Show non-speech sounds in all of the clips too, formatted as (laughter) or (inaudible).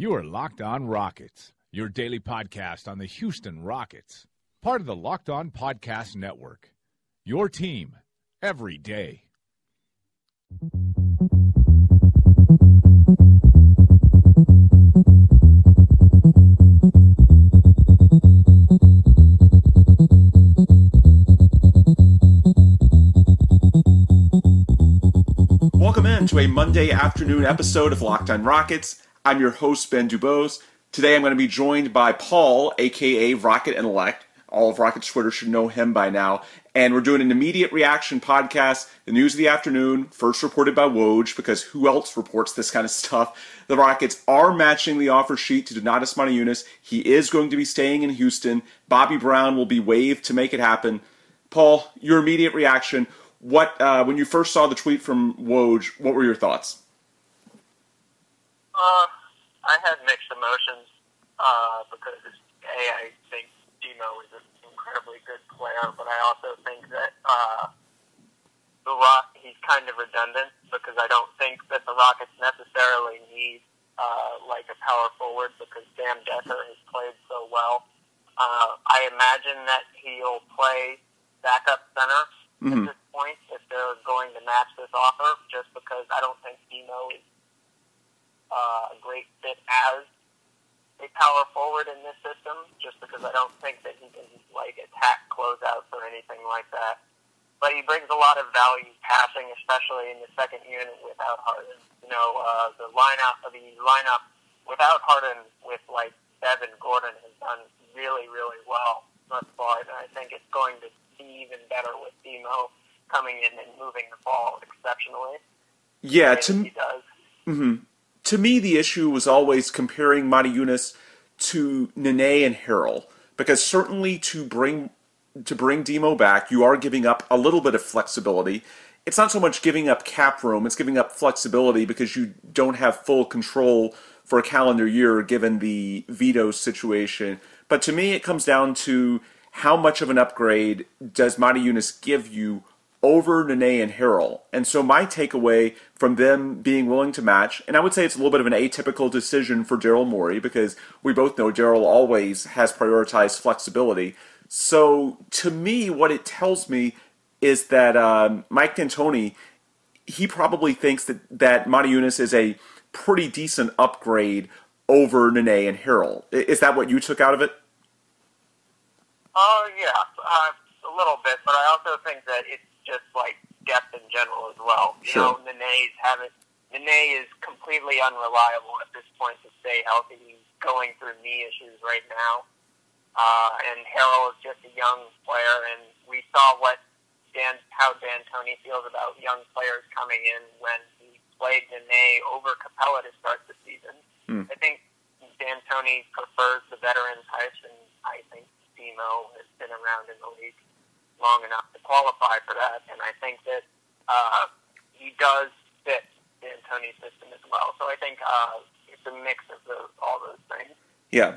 You are Locked On Rockets, your daily podcast on the Houston Rockets, part of the Locked On Podcast Network. Your team every day. Welcome in to a Monday afternoon episode of Locked On Rockets. I'm your host, Ben Dubose. Today I'm going to be joined by Paul, aka Rocket Intellect. All of Rocket's Twitter should know him by now. And we're doing an immediate reaction podcast, the news of the afternoon, first reported by Woj, because who else reports this kind of stuff? The Rockets are matching the offer sheet to Donatas Motiejunas. He is going to be staying in Houston. Bobby Brown will be waived to make it happen. Paul, your immediate reaction. What uh, when you first saw the tweet from Woj, what were your thoughts? Uh, I had mixed emotions uh, because a I think Demo is an incredibly good player, but I also think that uh, the Rock he's kind of redundant because I don't think that the Rockets necessarily need uh, like a power forward because Sam Dekker has played so well. Uh, I imagine that he'll play backup center Mhm. at this point if they're going to match this offer, just because I don't think Demo is uh, a great fit as a power forward in this system, just because I don't think that he can like attack closeouts or anything like that. But he brings a lot of value passing, especially in the second unit without Harden. You know, uh, the lineup, the lineup without Harden with like Eric Gordon has done really, really well thus far, and I think it's going to be even better with Demo coming in and moving the ball exceptionally. Yeah, to he does. hmm To me, the issue was always comparing Motiejunas to Nene and Harrell, because certainly to bring to bring Demo back, you are giving up a little bit of flexibility. It's not so much giving up cap room; it's giving up flexibility because you don't have full control for a calendar year given the veto situation. But to me, it comes down to how much of an upgrade does Motiejunas give you over Nene and Harrell. And so my takeaway from them being willing to match, and I would say it's a little bit of an atypical decision for Daryl Morey because we both know Daryl always has prioritized flexibility. So to me, what it tells me is that um, Mike D'Antoni, he probably thinks that that Motiejunas is a pretty decent upgrade over Nene and Harrell. Is that what you took out of it? Oh yeah, uh, a little bit, but I also think that it's just like depth in general as well. You Sure. know, Nene's haven't. Nene is completely unreliable at this point to stay healthy. He's going through knee issues right now, uh, and Harrell is just a young player, and we saw what Dan, how D'Antoni feels about young players coming in when he played Nene over Capela to start the season. Hmm. I think Dan Tony prefers the veteran types, and I think Demo has been around in the league long enough to qualify for that, and I think that uh, he does fit Dan Tony's system as well. So I think uh, it's a mix of those, all those things. Yeah.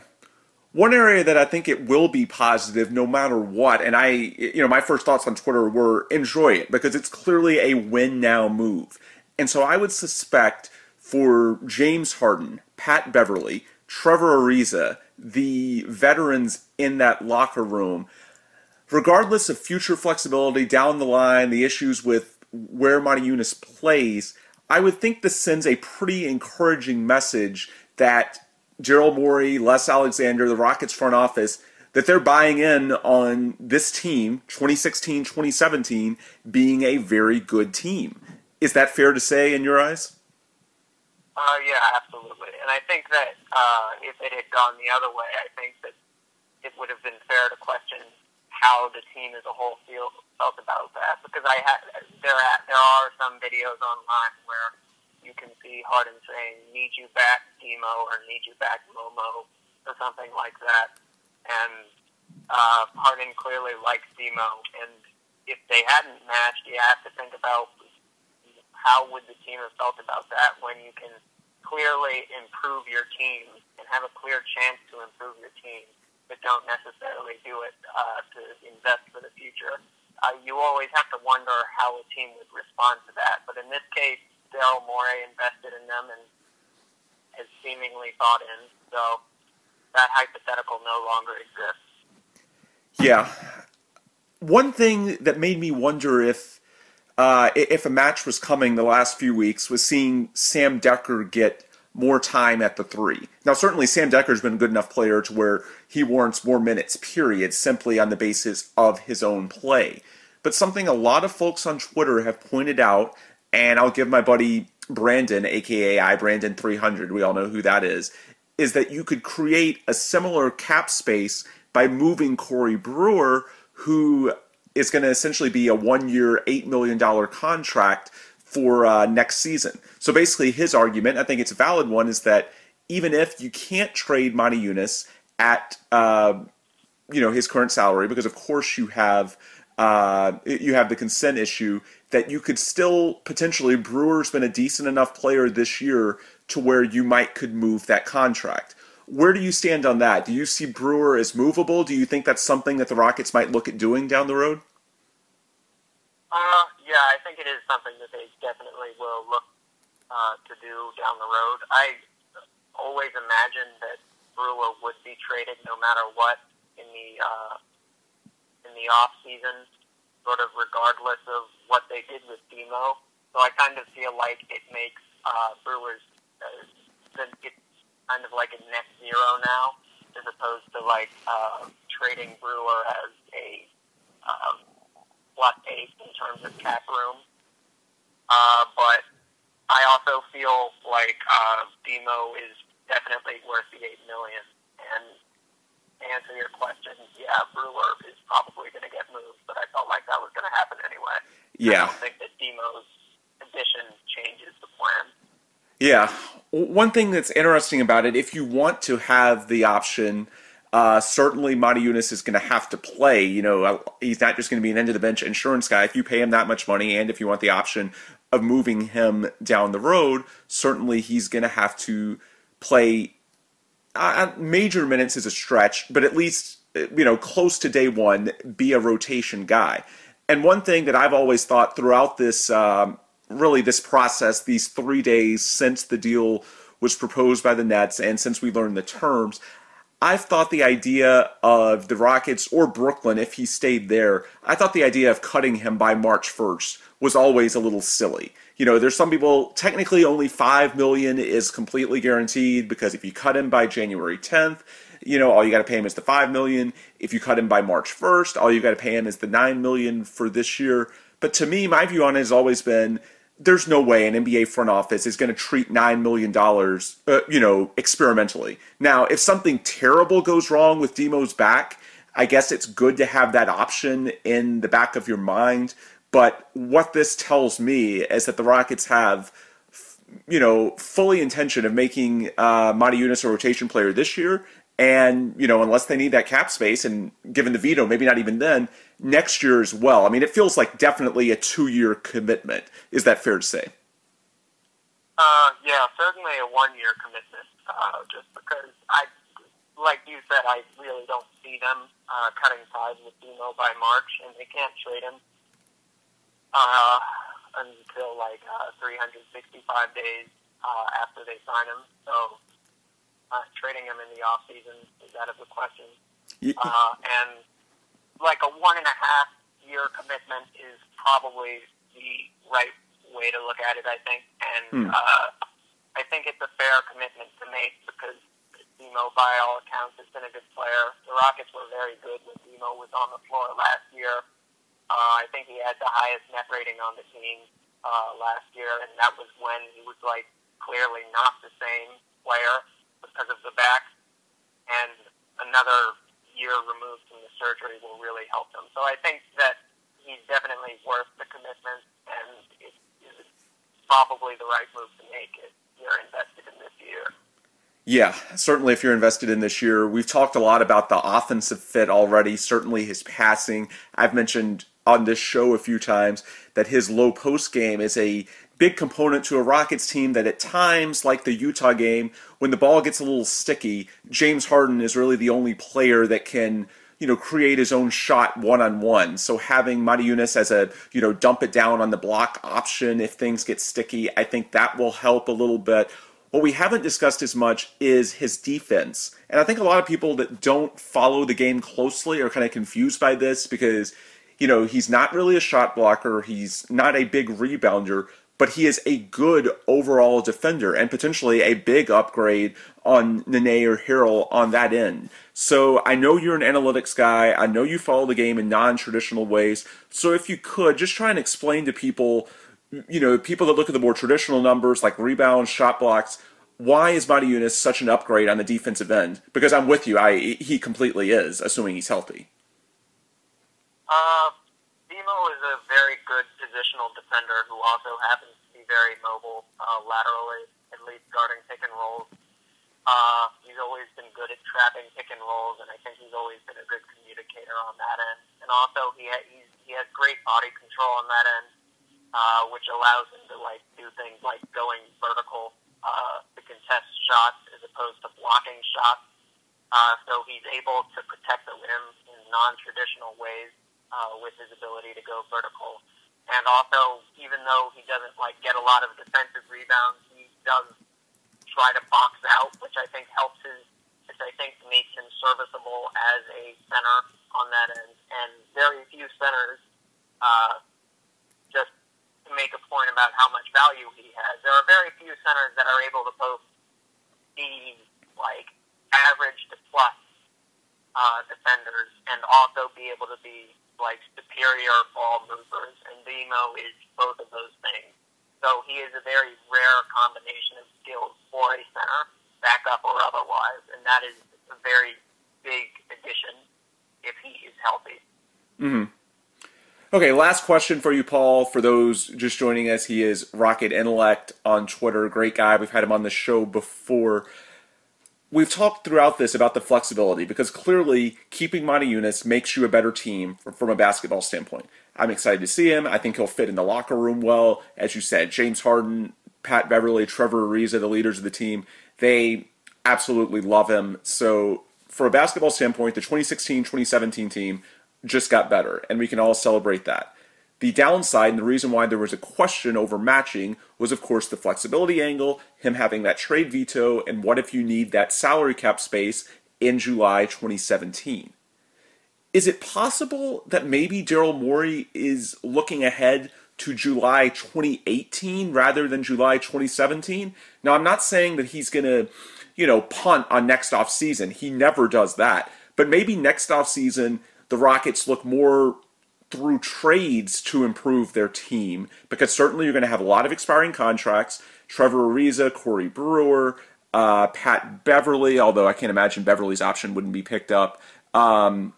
One area that I think it will be positive no matter what, and I, you know, my first thoughts on Twitter were enjoy it because it's clearly a win now move. And so I would suspect for James Harden, Pat Beverley, Trevor Ariza, the veterans in that locker room, regardless of future flexibility down the line, the issues with where Motiejunas plays, I would think this sends a pretty encouraging message that Daryl Morey, Les Alexander, the Rockets front office, that they're buying in on this team, 2016 2017, being a very good team. Is that fair to say in your eyes? Uh, yeah, absolutely. And I think that uh, if it had gone the other way, I think that it would have been fair to question how the team as a whole feel, felt about that. Because I had there are, there are some videos online where you can see Harden saying "Need you back, Demo," or "Need you back, Momo," or something like that. And uh, Harden clearly likes Demo, and if they hadn't matched, you have to think about how would the team have felt about that when you can clearly improve your team and have a clear chance to improve your team, but don't necessarily do it uh, to invest for the future. Uh, you always have to wonder how a team would respond to that. But in this case, Daryl Morey invested in them and has seemingly thought in. So that hypothetical no longer exists. Yeah. One thing that made me wonder if uh, if a match was coming the last few weeks was seeing Sam Dekker get more time at the three. Now, certainly Sam Dekker's been a good enough player to where he warrants more minutes, period, simply on the basis of his own play. But something a lot of folks on Twitter have pointed out, and I'll give my buddy Brandon, aka I Brandon 300, we all know who that is, is that you could create a similar cap space by moving Corey Brewer, who is going to essentially be a one year, $8 million contract for uh, next season. So basically, his argument, I think it's a valid one, is that even if you can't trade Motiejunas at uh, you know his current salary, because of course you have uh, you have the consent issue, that you could still potentially Brewer's been a decent enough player this year to where you might could move that contract. Where do you stand on that? Do you see Brewer as movable? Do you think that's something that the Rockets might look at doing down the road? Uh, yeah, I think it is something that they definitely will look uh, to do down the road. I always imagined that Brewer would be traded no matter what in the uh, in the off season, sort of regardless of what they did with Demo. So I kind of feel like it makes uh, Brewers uh, it's kind of like a net zero now, as opposed to like uh, trading Brewer as a um, eight in terms of cap room. Uh, but I also feel like uh, Demo is definitely worth the eight million. And to answer your question, yeah, Brewer is probably going to get moved, but I felt like that was going to happen anyway. Yeah. I don't think that Demo's addition changes the plan. Yeah. One thing that's interesting about it, if you want to have the option, uh, certainly Motiejunas is going to have to play. You know, uh, he's not just going to be an end of the bench insurance guy. If you pay him that much money, and if you want the option of moving him down the road, certainly he's going to have to play uh, major minutes is a stretch, but at least you know close to day one, be a rotation guy. And one thing that I've always thought throughout this, um, really this process, these three days since the deal was proposed by the Nets and since we learned the terms, I've thought the idea of the Rockets or Brooklyn, if he stayed there, I thought the idea of cutting him by March 1st was always a little silly you know, there's some people technically only five million is completely guaranteed because if you cut him by January 10th, you know, all you got to pay him is the five million. If you cut him by March 1st, all you got to pay him is the nine million for this year. But to me, my view on it has always been there's no way an NBA front office is going to treat nine million dollars, uh, you know, experimentally. Now, if something terrible goes wrong with Demo's back, I guess it's good to have that option in the back of your mind. But what this tells me is that the Rockets have, you know, fully intention of making uh, Motiejunas a rotation player this year. And, you know, unless they need that cap space and given the veto, maybe not even then, next year as well. I mean, it feels like definitely a two year commitment. Is that fair to say? Uh, yeah, certainly a one year commitment. Uh, just because I, like you said, I really don't see them uh, cutting ties with Demo by March, and they can't trade him uh, until like uh, 365 days uh, after they sign him. So uh, trading him in the off season is out of the question. Uh, and like a one and a half year commitment is probably the right way to look at it. I think, and hmm. uh, I think it's a fair commitment to make because Demo, by all accounts, has been a good player. The Rockets were very good when Demo was on the floor last year. Uh, I think he had the highest net rating on the team uh, last year, and that was when he was like clearly not the same player because of the back. And another year removed surgery will really help him. So I think that he's definitely worth the commitment, and it is probably the right move to make if you're invested in this year. Yeah, certainly if you're invested in this year. We've talked a lot about the offensive fit already, certainly his passing. I've mentioned on this show a few times that his low post game is a big component to a Rockets team that at times, like the Utah game, when the ball gets a little sticky, James Harden is really the only player that can you know create his own shot one on one. So having Eunice as a you know dump it down on the block option if things get sticky, I think that will help a little bit. What we haven't discussed as much is his defense. And I think a lot of people that don't follow the game closely are kind of confused by this because, you know, he's not really a shot blocker, he's not a big rebounder, but he is a good overall defender and potentially a big upgrade on Nene or Harrell on that end. So I know you're an analytics guy. I know you follow the game in non-traditional ways. So if you could just try and explain to people, you know, people that look at the more traditional numbers like rebounds, shot blocks, why is Motiejunas such an upgrade on the defensive end? Because I'm with you. I he completely is, assuming he's healthy. Uh, Demo is a very good positional defender who also happens to be very mobile uh, laterally, at least guarding pick and rolls. Uh, he's always been good at trapping pick and rolls, and I think he's always been a good communicator on that end. And also, he ha- he's, he has great body control on that end, uh, which allows him to like do things like going vertical uh, to contest shots as opposed to blocking shots. Uh, so he's able to protect the rim in non-traditional ways uh, with his ability to go vertical. And also, even though he doesn't like get a lot of defensive rebounds, he does try to box out, which I think helps his, which I think makes him serviceable as a center on that end. And very few centers, uh, just to make a point about how much value he has, there are very few centers that are able to both be like average to plus uh, defenders and also be able to be like superior ball movers, and Demo is both of those things. So he is a very rare combination of skills for a center, backup or otherwise, and that is a very big addition if he is healthy. Mm-hmm. Okay, last question for you, Paul. For those just joining us, he is Rocket Intellect on Twitter. Great guy. We've had him on the show before we've talked throughout this about the flexibility because clearly keeping Motiejunas makes you a better team from a basketball standpoint. I'm excited to see him. I think he'll fit in the locker room well. As you said, James Harden, Pat Beverley, Trevor Ariza, the leaders of the team, they absolutely love him. So, for a basketball standpoint, the 2016 2017 team just got better, and we can all celebrate that. The downside and the reason why there was a question over matching was, of course, the flexibility angle, him having that trade veto, and what if you need that salary cap space in July 2017? Is it possible that maybe Daryl Morey is looking ahead to July 2018 rather than July 2017? Now, I'm not saying that he's going to, you know, punt on next off season. He never does that. But maybe next off season, the Rockets look more through trades to improve their team because certainly you're going to have a lot of expiring contracts. Trevor Ariza, Corey Brewer, uh, Pat Beverley, although I can't imagine Beverley's option wouldn't be picked up. Um,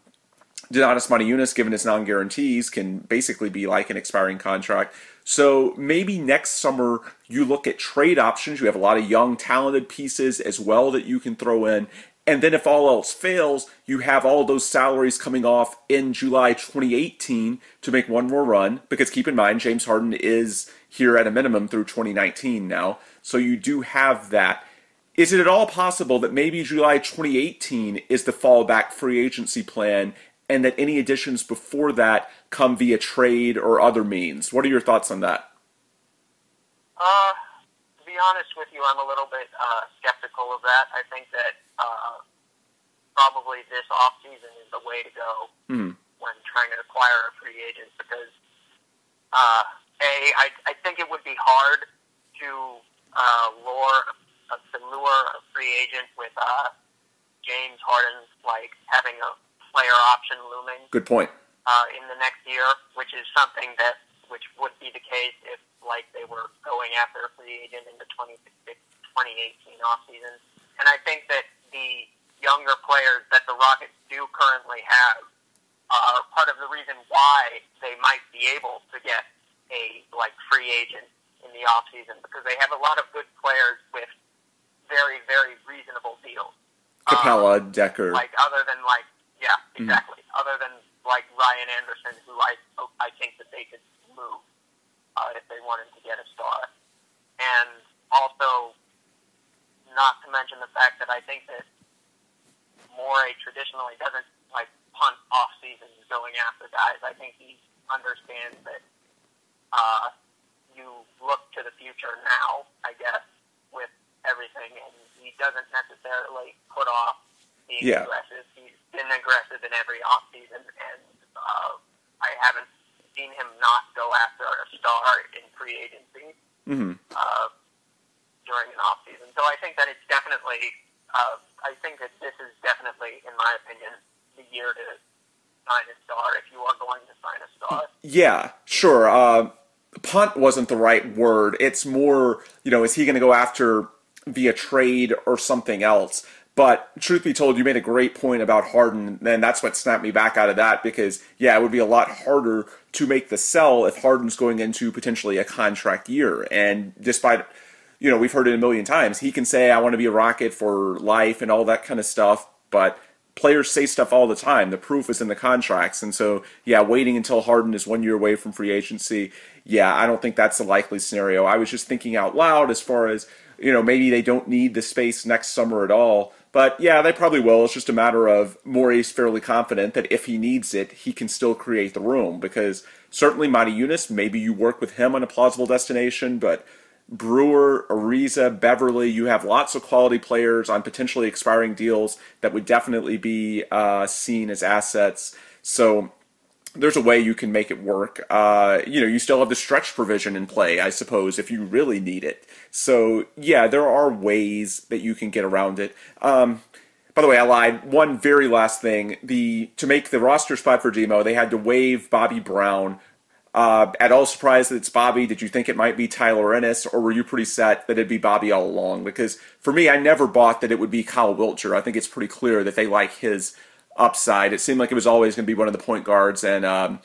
Donatas Motiejunas, given his non-guarantees, can basically be like an expiring contract. So maybe next summer you look at trade options. You have a lot of young, talented pieces as well that you can throw in, and then if all else fails, you have all those salaries coming off in July 2018 to make one more run. Because keep in mind, James Harden is here at a minimum through 2019 now. So you do have that. Is it at all possible that maybe July 2018 is the fallback free agency plan and that any additions before that come via trade or other means? What are your thoughts on that? Uh, to be honest with you, I'm a little bit uh, skeptical of that. I think that uh, probably this off season is the way to go mm. when trying to acquire a free agent because uh, a I, I think it would be hard to uh, lure uh, to lure a free agent with uh, James Harden like having a player option looming. Good point. Uh, in the next year, which is something that which would be the case if like they were going after a free agent in the 2018 off season. And I think that the younger players that the Rockets do currently have are part of the reason why they might be able to get a like free agent in the off season because they have a lot of good players with very very reasonable deals. Capela, um, Dekker, like other than like yeah mm-hmm. exactly mm-hmm. other than like Ryan Anderson who I I think that they could move uh, if they wanted to get a star. And also, not to mention the fact that I think that Morey traditionally doesn't like punt off season going after guys. I think he understands that uh, you look to the future now, I guess, with everything, and he doesn't necessarily put off being Yeah. aggressive. He's been aggressive in every offseason, and uh, I haven't seen him not go after a star in free agency hmm uh, during an off season. So I think that it's definitely, uh, I think that this is definitely, in my opinion, the year to sign a star if you are going to sign a star. Yeah, sure. Uh, punt wasn't the right word. It's more, you know, is he going to go after via trade or something else? But truth be told, you made a great point about Harden, and that's what snapped me back out of that because, yeah, it would be a lot harder to make the sell if Harden's going into potentially a contract year. And despite, you know, we've heard it a million times, he can say, I want to be a Rocket for life and all that kind of stuff, but players say stuff all the time. The proof is in the contracts. And so, yeah, waiting until Harden is one year away from free agency, yeah, I don't think that's a likely scenario. I was just thinking out loud as far as, you know, maybe they don't need the space next summer at all. But yeah, they probably will. It's just a matter of Morey's fairly confident that if he needs it, he can still create the room. Because certainly Motiejunas, maybe you work with him on a plausible destination, but Brewer, Ariza, Beverley, you have lots of quality players on potentially expiring deals that would definitely be uh, seen as assets. So there's a way you can make it work. Uh, you know, you still have the stretch provision in play, I suppose, if you really need it. So yeah, there are ways that you can get around it. Um, by the way, I lied. One very last thing: the to make the roster spot for Demo, they had to waive Bobby Brown. Uh, at all surprised that it's Bobby? Did you think it might be Tyler Ennis, or were you pretty set that it'd be Bobby all along? Because for me, I never bought that it would be Kyle Wiltjer. I think it's pretty clear that they like his upside. It seemed like it was always going to be one of the point guards, and um,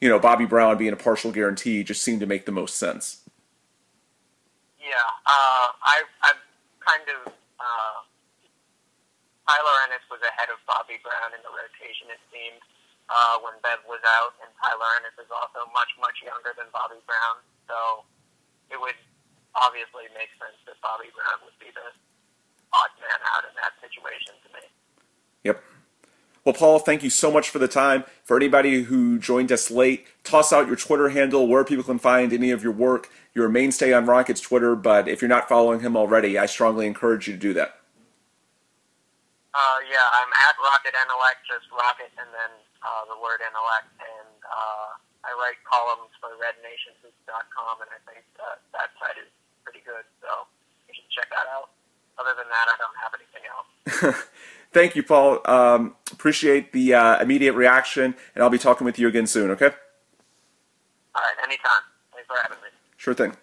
you know Bobby Brown being a partial guarantee just seemed to make the most sense. Yeah, uh, I, I'm kind of. Uh, Tyler Ennis was ahead of Bobby Brown in the rotation, it seemed, uh, when Bev was out, and Tyler Ennis is also much, much younger than Bobby Brown. So it would obviously make sense that Bobby Brown would be the odd man out in that situation to me. Yep. Well, Paul, thank you so much for the time. For anybody who joined us late, toss out your Twitter handle where people can find any of your work. You're a mainstay on Rockets Twitter, but if you're not following him already, I strongly encourage you to do that. Uh, yeah, I'm at Rocket Intellect, just Rocket, and then uh, the word Intellect, and uh, I write columns for RedNationHoops.com, and I think uh, that site is pretty good, so you should check that out. Other than that, I don't have anything else. (laughs) Thank you, Paul. Um, appreciate the uh, immediate reaction, and I'll be talking with you again soon, okay? All right, anytime. Thanks for having me. Sure thing.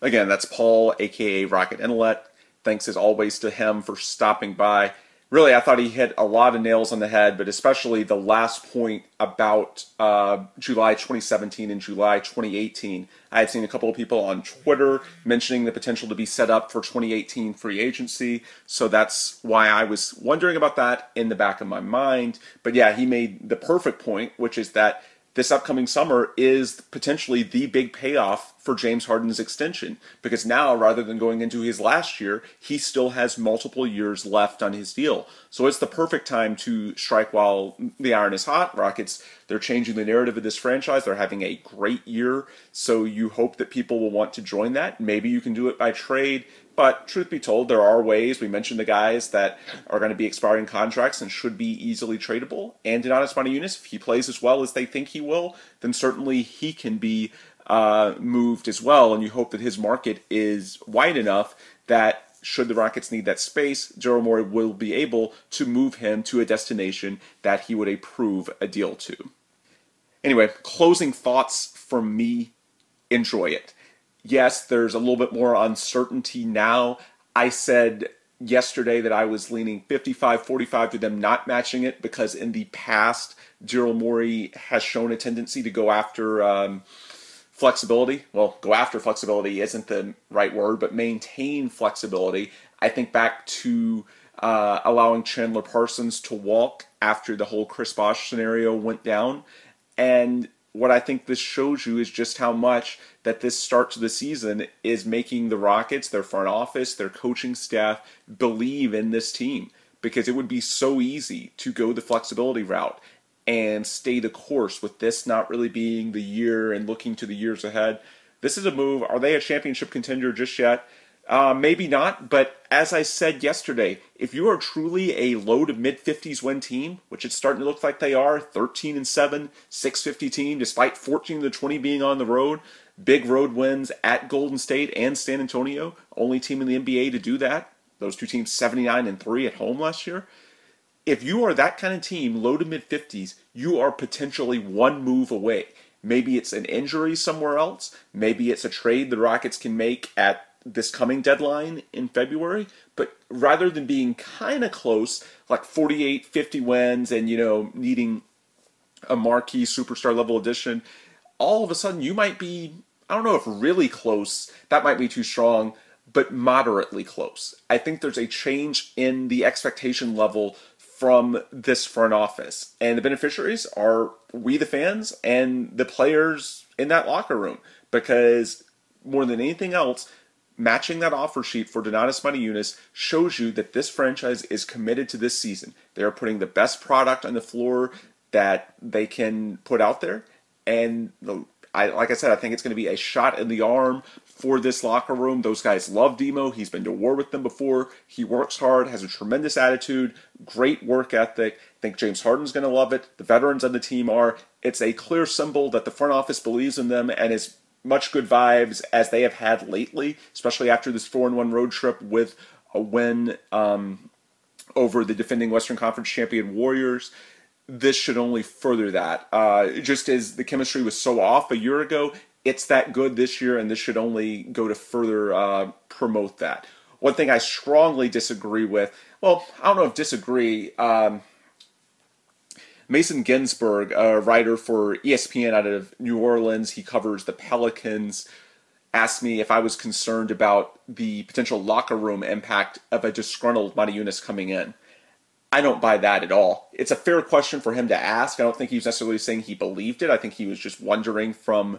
Again, that's Paul, aka Rocket Intellect. Thanks as always to him for stopping by. Really, I thought he hit a lot of nails on the head, but especially the last point about uh, July 2017 and July 2018. I had seen a couple of people on Twitter mentioning the potential to be set up for 2018 free agency, so that's why I was wondering about that in the back of my mind. But yeah, he made the perfect point, which is that this upcoming summer is potentially the big payoff for James Harden's extension because now rather than going into his last year, he still has multiple years left on his deal. So it's the perfect time to strike while the iron is hot. Rockets, they're changing the narrative of this franchise. They're having a great year. So you hope that people will want to join that. Maybe you can do it by trade. But truth be told, there are ways. We mentioned the guys that are going to be expiring contracts and should be easily tradable. And Donatas Motiejunas, if he plays as well as they think he will, then certainly he can be uh, moved as well. And you hope that his market is wide enough that should the Rockets need that space, Daryl Morey will be able to move him to a destination that he would approve a deal to. Anyway, closing thoughts from me. Enjoy it yes, there's a little bit more uncertainty now. I said yesterday that I was leaning 55 45 to them not matching it because in the past, Daryl Morey has shown a tendency to go after um, flexibility. Well, go after flexibility isn't the right word, but maintain flexibility. I think back to uh, allowing Chandler Parsons to walk after the whole Chris Bosh scenario went down. And what I think this shows you is just how much that this start to the season is making the Rockets, their front office, their coaching staff believe in this team because it would be so easy to go the flexibility route and stay the course with this not really being the year and looking to the years ahead. This is a move. Are they a championship contender just yet? Uh, maybe not, but as I said yesterday, if you are truly a low to mid 50s win team, which it's starting to look like they are, 13 and 7, 650 team, despite 14 to 20 being on the road, big road wins at Golden State and San Antonio, only team in the NBA to do that. Those two teams 79 and 3 at home last year. If you are that kind of team, low to mid 50s, you are potentially one move away. Maybe it's an injury somewhere else. Maybe it's a trade the Rockets can make at this coming deadline in February, but rather than being kind of close, like 48, 50 wins and, you know, needing a marquee superstar level addition, all of a sudden you might be, I don't know if really close, that might be too strong, but moderately close. I think there's a change in the expectation level from this front office. And the beneficiaries are we, the fans, and the players in that locker room. Because more than anything else, matching that offer sheet for Donatas Motiejunas shows you that this franchise is committed to this season. They are putting the best product on the floor that they can put out there, and the, I, like I said, I think it's going to be a shot in the arm for this locker room. Those guys love Demo. He's been to war with them before. He works hard, has a tremendous attitude, great work ethic. I think James Harden's going to love it. The veterans on the team are. It's a clear symbol that the front office believes in them and is much good vibes as they have had lately, especially after this 4 and 1 road trip with a win um, over the defending Western Conference champion Warriors. This should only further that. Uh, just as the chemistry was so off a year ago, it's that good this year, and this should only go to further uh, promote that. One thing I strongly disagree with, well, I don't know if disagree. Um, Mason Ginsberg, a writer for ESPN out of New Orleans, he covers the Pelicans, asked me if I was concerned about the potential locker room impact of a disgruntled Motiejunas coming in. I don't buy that at all. It's a fair question for him to ask. I don't think he was necessarily saying he believed it. I think he was just wondering from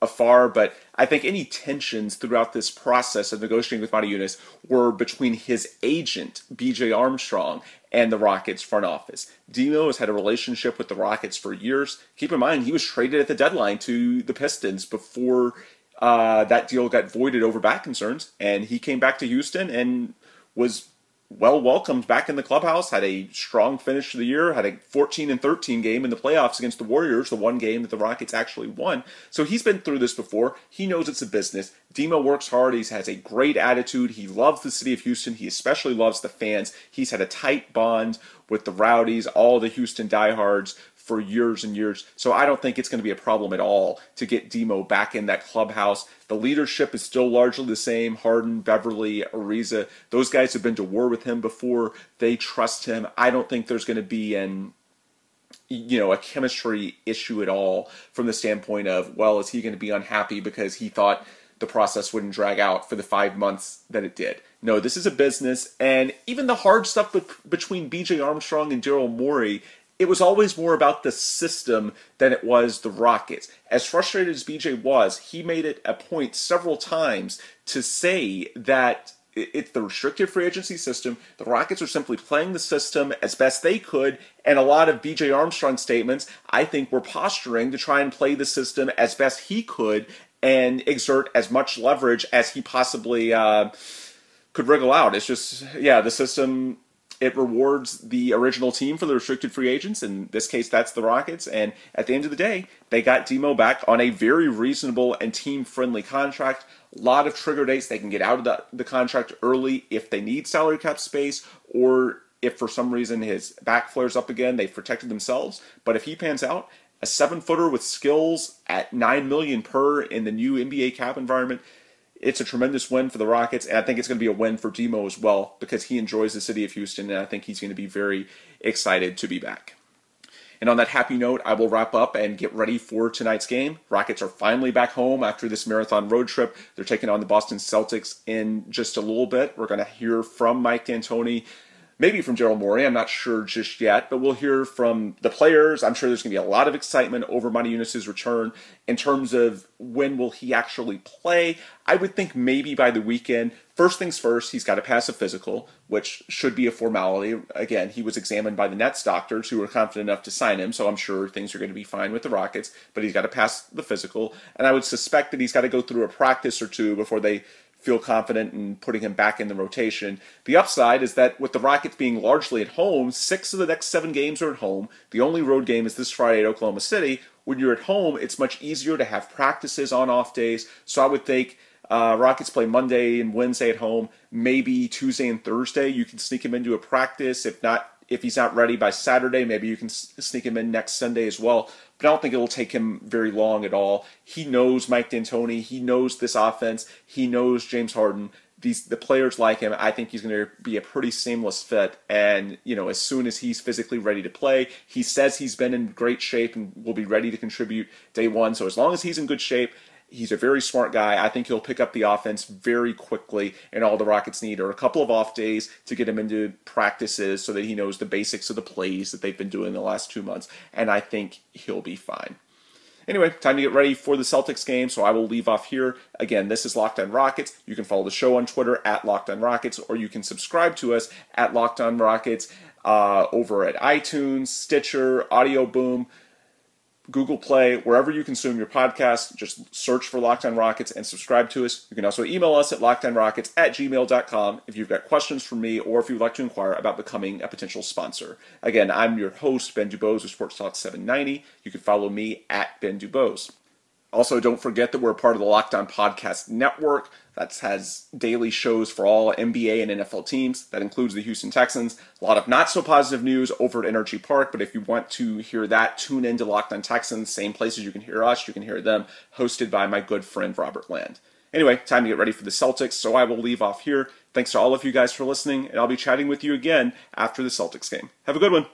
afar, but I think any tensions throughout this process of negotiating with Motiejunas were between his agent, BJ Armstrong, and the Rockets front office. Demo has had a relationship with the Rockets for years. Keep in mind, he was traded at the deadline to the Pistons before uh, that deal got voided over back concerns, and he came back to Houston and was well welcomed back in the clubhouse. Had a strong finish to the year. Had a 14 and 13 game in the playoffs against the Warriors, the one game that the Rockets actually won. So he's been through this before. He knows it's a business. Demo works hard. He has a great attitude. He loves the city of Houston. He especially loves the fans. He's had a tight bond with the Rowdies, all the Houston diehards for years and years. So I don't think it's going to be a problem at all to get Demo back in that clubhouse. The leadership is still largely the same. Harden, Beverley, Ariza, those guys have been to war with him before. They trust him. I don't think there's going to be an you know a chemistry issue at all from the standpoint of well is he going to be unhappy because he thought the process wouldn't drag out for the five months that it did. No, this is a business, and even the hard stuff between BJ Armstrong and Daryl Morey it was always more about the system than it was the Rockets. As frustrated as BJ was, he made it a point several times to say that it's the restricted free agency system. The Rockets are simply playing the system as best they could, and a lot of BJ Armstrong statements, I think, were posturing to try and play the system as best he could and exert as much leverage as he possibly uh, could wriggle out. It's just, yeah, the system it rewards the original team for the restricted free agents. In this case, that's the Rockets. And at the end of the day, they got Demo back on a very reasonable and team friendly contract. A lot of trigger dates. They can get out of the, the contract early if they need salary cap space or if for some reason his back flares up again, they've protected themselves. But if he pans out, a seven footer with skills at nine million per in the new NBA cap environment, it's a tremendous win for the Rockets, and I think it's going to be a win for Demo as well because he enjoys the city of Houston, and I think he's going to be very excited to be back. And on that happy note, I will wrap up and get ready for tonight's game. Rockets are finally back home after this marathon road trip. They're taking on the Boston Celtics in just a little bit. We're going to hear from Mike D'Antoni maybe from Daryl Morey. I'm not sure just yet, but we'll hear from the players. I'm sure there's going to be a lot of excitement over Motiejunas's return in terms of when will he actually play. I would think maybe by the weekend. First things first, he's got to pass a physical, which should be a formality. Again, he was examined by the Nets doctors who were confident enough to sign him, so I'm sure things are going to be fine with the Rockets, but he's got to pass the physical. And I would suspect that he's got to go through a practice or two before they feel confident in putting him back in the rotation. The upside is that with the Rockets being largely at home, six of the next seven games are at home. The only road game is this Friday at Oklahoma City. When you're at home, it's much easier to have practices on off days. So I would think uh, Rockets play Monday and Wednesday at home. Maybe Tuesday and Thursday you can sneak him into a practice. If not, if he's not ready by Saturday, maybe you can sneak him in next Sunday as well but I don't think it'll take him very long at all. He knows Mike D'Antoni. He knows this offense. He knows James Harden. These the players like him. I think he's going to be a pretty seamless fit. And you know, as soon as he's physically ready to play, he says he's been in great shape and will be ready to contribute day one. So as long as he's in good shape He's a very smart guy. I think he'll pick up the offense very quickly, and all the Rockets need are a couple of off days to get him into practices so that he knows the basics of the plays that they've been doing the last two months, and I think he'll be fine. Anyway, time to get ready for the Celtics game, so I will leave off here. Again, this is Locked On Rockets. You can follow the show on Twitter at Locked On Rockets, or you can subscribe to us at Locked On Rockets uh, over at iTunes, Stitcher, Audio Boom. Google Play, wherever you consume your podcast. Just search for Locked On Rockets and subscribe to us. You can also email us at lockedonrockets at gmail.com if you've got questions for me or if you'd like to inquire about becoming a potential sponsor. Again, I'm your host, Ben Dubose of Sports Talk 790. You can follow me at Ben Dubose. Also, don't forget that we're part of the Locked On Podcast Network that has daily shows for all NBA and NFL teams. That includes the Houston Texans. A lot of not so positive news over at NRG Park, but if you want to hear that, tune into Locked On Texans. Same places you can hear us, you can hear them, hosted by my good friend Robert Land. Anyway, time to get ready for the Celtics, so I will leave off here. Thanks to all of you guys for listening, and I'll be chatting with you again after the Celtics game. Have a good one.